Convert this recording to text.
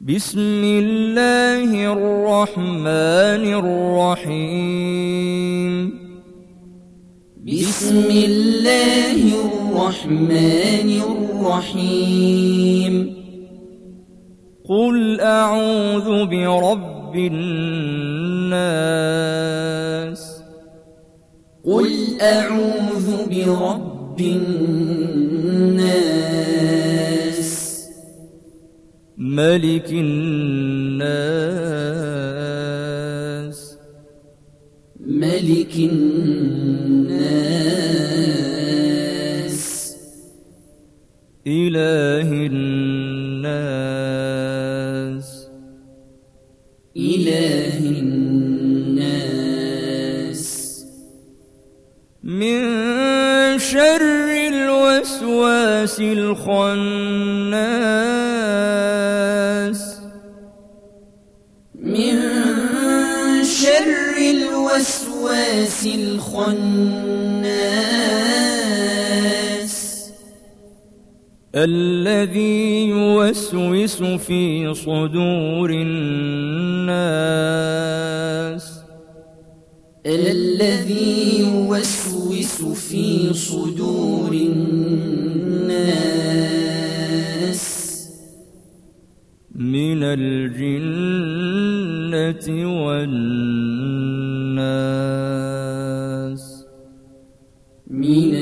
بسم الله الرحمن الرحيم بسم الله الرحمن الرحيم قل أعوذ برب الناس قل أعوذ برب الناس ملك الناس ملك الناس إله الناس إله الناس من شر الوسواس الخناس من شر الوسواس الخناس الذي يوسوس في صدور الناس. الذي يوسوس في صدور الناس. من الجنة والناس. من